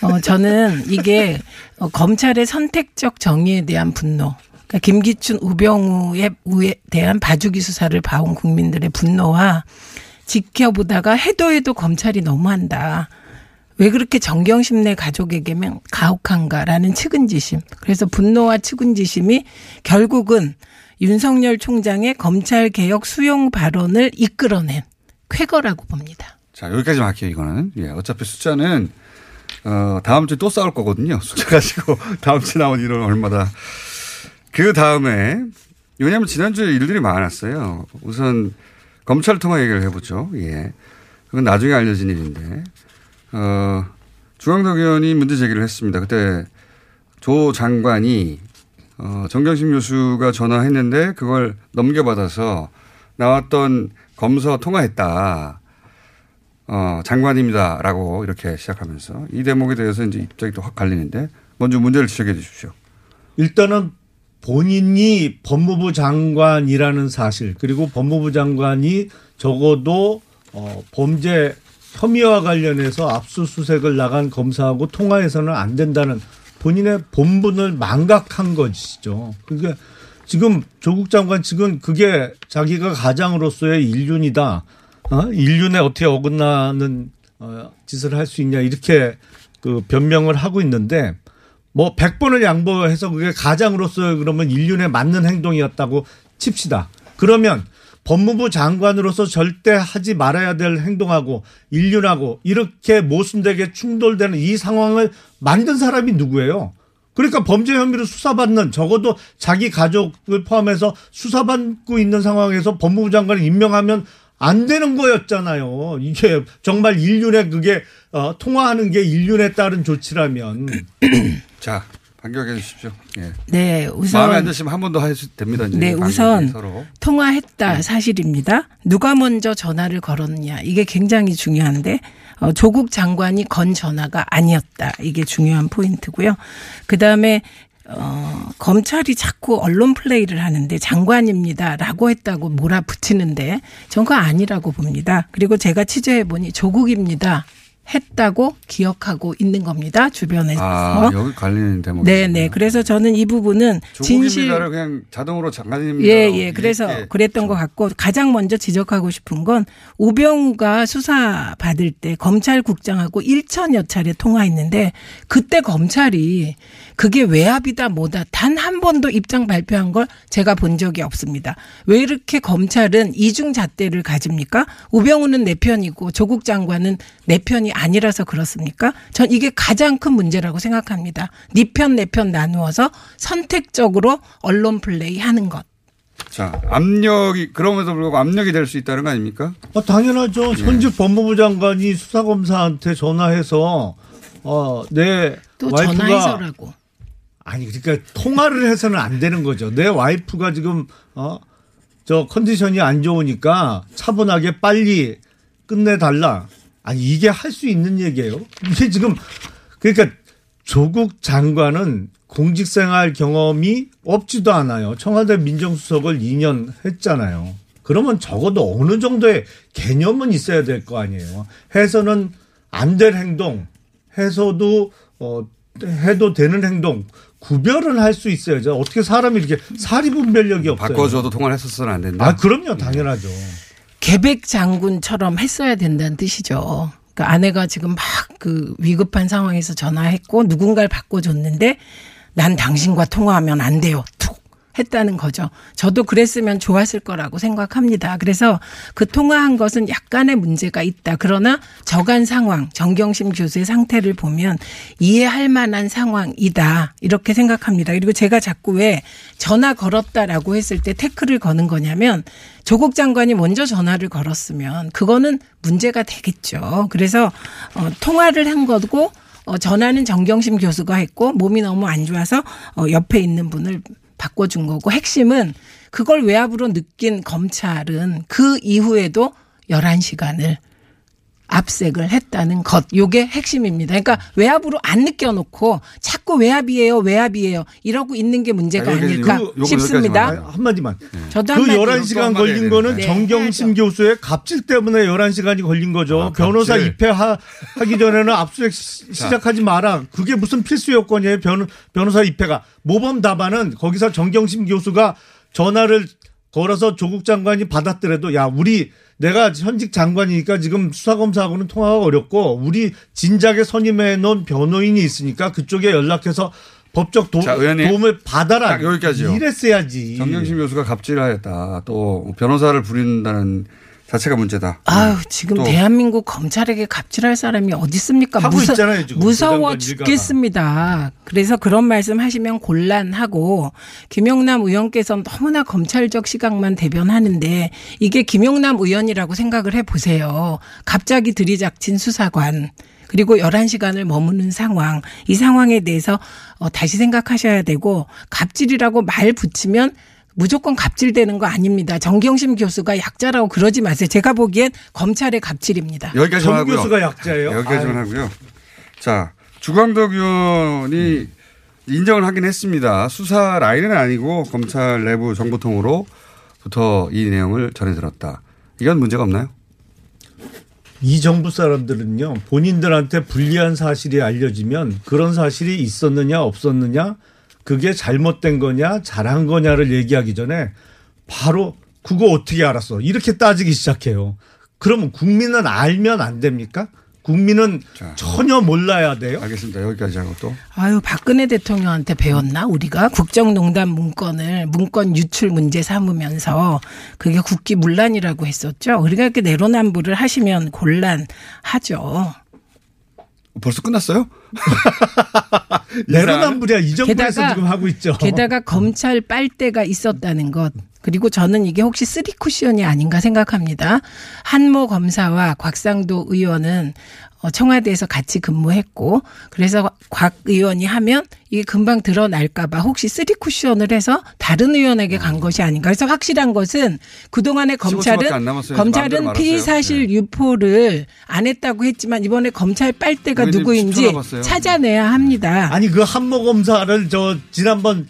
어, 저는 이게 어, 검찰의 선택적 정의에 대한 분노. 그러니까 김기춘, 우병우에 우에 대한 봐주기 수사를 봐온 국민들의 분노와 지켜보다가 해도 해도 검찰이 너무한다. 왜 그렇게 정경심 내 가족에게만 가혹한가라는 측은지심. 그래서 분노와 측은지심이 결국은 윤석열 총장의 검찰 개혁 수용 발언을 이끌어낸 쾌거라고 봅니다. 자, 여기까지만 할게요, 이거는. 예, 어차피 숫자는, 어, 다음 주에 또 싸울 거거든요. 숫자 가지고 다음 주에 나온 일은 얼마다. 그 다음에, 왜냐하면 지난주에 일들이 많았어요. 우선 검찰 통화 얘기를 해보죠. 예. 그건 나중에 알려진 일인데, 어, 중앙덕 의원이 문제 제기를 했습니다. 그때 조 장관이 어, 정경심 교수가 전화했는데 그걸 넘겨받아서 나왔던 검사 통화했다. 어, 장관입니다 라고 이렇게 시작하면서 이 대목에 대해서 이제 입장이 또 확 갈리는데 먼저 문제를 지적해 주십시오. 일단은 본인이 법무부 장관이라는 사실 그리고 법무부 장관이 적어도 어, 범죄 혐의와 관련해서 압수수색을 나간 검사하고 통화해서는 안 된다는 본인의 본분을 망각한 것이죠. 그게 지금 조국 장관 지금 그게 자기가 가장으로서의 인륜이다. 어? 인륜에 어떻게 어긋나는 어, 짓을 할 수 있냐 이렇게 그 변명을 하고 있는데 뭐 100번을 양보해서 그게 가장으로서 그러면 인륜에 맞는 행동이었다고 칩시다. 그러면 법무부 장관으로서 절대 하지 말아야 될 행동하고 인륜하고 이렇게 모순되게 충돌되는 이 상황을 만든 사람이 누구예요? 그러니까 범죄 혐의로 수사받는 적어도 자기 가족을 포함해서 수사받고 있는 상황에서 법무부 장관을 임명하면 안 되는 거였잖아요. 이게 정말 인륜에 그게 어, 통화하는 게 인륜에 따른 조치라면 자 반격해 주십시오. 예. 네, 우선 마음에 안 드시면 한 번 더 해도 됩니다. 이제 네, 우선 서로. 통화했다 사실입니다. 누가 먼저 전화를 걸었냐 이게 굉장히 중요한데 어, 조국 장관이 건 전화가 아니었다 이게 중요한 포인트고요. 그 다음에 어, 검찰이 자꾸 언론 플레이를 하는데 장관입니다라고 했다고 몰아붙이는데 전 그거 아니라고 봅니다. 그리고 제가 취재해 보니 조국입니다. 했다고 기억하고 있는 겁니다. 주변에서. 아 여기 갈리는 대목. 네 네. 그래서 저는 이 부분은 진실 그냥 자동으로 장관입니다. 예, 예. 그래서 그랬던 것 같고 가장 먼저 지적하고 싶은 건 우병우가 수사 받을 때 검찰국장하고 1천여 차례 통화했는데 그때 검찰이 그게 외압이다 뭐다 단 한 번도 입장 발표한 걸 제가 본 적이 없습니다. 왜 이렇게 검찰은 이중 잣대를 가집니까? 우병우는 내 편이고 조국 장관은 내 편이 아니라서 그렇습니까? 전 이게 가장 큰 문제라고 생각합니다. 네 편 내 편 나누어서 선택적으로 언론 플레이 하는 것. 자 압력이 그럼에도 불구하고 압력이 될 수 있다는 거 아닙니까? 어, 당연하죠. 현직 법무부 장관이 수사검사한테 전화해서 어, 내또 와이프가 전화해서라고. 아니 그러니까 통화를 해서는 안 되는 거죠. 내 와이프가 지금 어, 저 컨디션이 안 좋으니까 차분하게 빨리 끝내 달라. 아니 이게 할 수 있는 얘기예요. 이게 지금 그러니까 조국 장관은 공직생활 경험이 없지도 않아요. 청와대 민정수석을 2년 했잖아요. 그러면 적어도 어느 정도의 개념은 있어야 될 거 아니에요. 해서는 안 될 행동, 해서도 어 해도 되는 행동 구별을 할 수 있어야죠. 어떻게 사람이 이렇게 사리 분별력이 없어요. 바꿔줘도 통화를 했었어는 안 된다. 아 그럼요, 당연하죠. 계백 장군처럼 했어야 된다는 뜻이죠. 그 아내가 지금 막 그 위급한 상황에서 전화했고 누군가를 바꿔줬는데 난 당신과 통화하면 안 돼요. 툭 했다는 거죠. 저도 그랬으면 좋았을 거라고 생각합니다. 그래서 그 통화한 것은 약간의 문제가 있다. 그러나 저간 상황, 정경심 교수의 상태를 보면 이해할 만한 상황이다. 이렇게 생각합니다. 그리고 제가 자꾸 왜 전화 걸었다라고 했을 때 태클을 거는 거냐면 조국 장관이 먼저 전화를 걸었으면 그거는 문제가 되겠죠. 그래서 어, 통화를 한 거고 어, 전화는 정경심 교수가 했고 몸이 너무 안 좋아서 어, 옆에 있는 분을 바꿔준 거고 핵심은 그걸 외압으로 느낀 검찰은 그 이후에도 11시간을 압색을 했다는 것. 요게 핵심입니다. 그러니까 외압으로 안 느껴놓고 자꾸 외압이에요, 외압이에요. 이러고 있는 게 문제가 아닐까 싶습니다. 한마디만. 저도 그 한마디. 11시간 걸린 거는 네, 정경심 교수의 갑질 때문에 11시간이 걸린 거죠. 변호사 갑질. 입회하기 전에는 압수수색 시- 시작하지 마라. 그게 무슨 필수 요건이에요. 변, 변호사 입회가. 모범 답안은 거기서 정경심 교수가 전화를 걸어서 조국 장관이 받았더라도 야, 우리 내가 현직 장관이니까 지금 수사검사하고는 통화가 어렵고 우리 진작에 선임해 놓은 변호인이 있으니까 그쪽에 연락해서 법적 도, 자. 도움을 받아라. 딱 여기까지요. 이랬어야지. 정경심 교수가 갑질하였다. 또 변호사를 부린다는 자체가 문제다. 아유, 지금 또 대한민국 검찰에게 갑질할 사람이 어디 있습니까? 하고 있잖아요, 지금. 무서워. 죽겠습니다. 그래서 그런 말씀 하시면 곤란하고 김용남 의원께서 너무나 검찰적 시각만 대변하는데 이게 김용남 의원이라고 생각을 해 보세요. 갑자기 들이닥친 수사관 그리고 11시간을 머무는 상황, 이 상황에 대해서 어, 다시 생각하셔야 되고 갑질이라고 말 붙이면 무조건 갑질되는 거 아닙니다. 정경심 교수가 약자라고 그러지 마세요. 제가 보기엔 검찰의 갑질입니다. 여기까지만 정 하고요. 교수가 약자예요? 여기까지만 아유. 하고요. 자, 주광덕 의원이 인정을 하긴 했습니다. 수사 라인은 아니고 검찰 내부 정보통으로부터 이 내용을 전해 들었다. 이건 문제가 없나요? 이 정부 사람들은요 본인들한테 불리한 사실이 알려지면 그런 사실이 있었느냐 없었느냐 그게 잘못된 거냐 잘한 거냐를 얘기하기 전에 바로 그거 어떻게 알았어 이렇게 따지기 시작해요. 그러면 국민은 알면 안 됩니까? 국민은 전혀 몰라야 돼요. 알겠습니다. 여기까지 하고 또 아유, 박근혜 대통령한테 배웠나? 우리가 국정농단 문건을 문건 유출 문제 삼으면서 그게 국기 문란이라고 했었죠. 우리가 이렇게 내로남불을 하시면 곤란하죠. 벌써 끝났어요? 내로남불이야 이 정부에서 게다가- 지금 하고 있죠. 게다가 검찰 빨대가 있었다는 것. 그리고 저는 이게 혹시 쓰리 쿠션이 아닌가 생각합니다. 한모 검사와 곽상도 의원은 어, 청와대에서 같이 근무했고 그래서 곽 의원이 하면 이게 금방 드러날까봐 혹시 쓰리 쿠션을 해서 다른 의원에게 간 것이 아닌가. 그래서 확실한 것은 그동안에 15초밖에 안 검찰은 검찰은. 피의 사실 유포를 안 했다고 했지만 이번에 검찰 빨대가 누구인지 10초 남았어요. 찾아내야 합니다. 아니 그 한모 검사를 저 지난번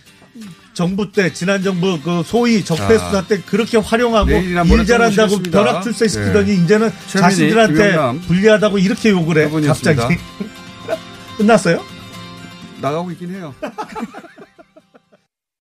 정부 때 지난 정부 그 소위 적폐 자, 수사 때 그렇게 활용하고 일 잘한다고. 벼락 출세시키더니 네. 이제는 최민희, 자신들한테 김영남. 불리하다고 이렇게 욕을 해. 갑자기 끝났어요? 나가고 있긴 해요.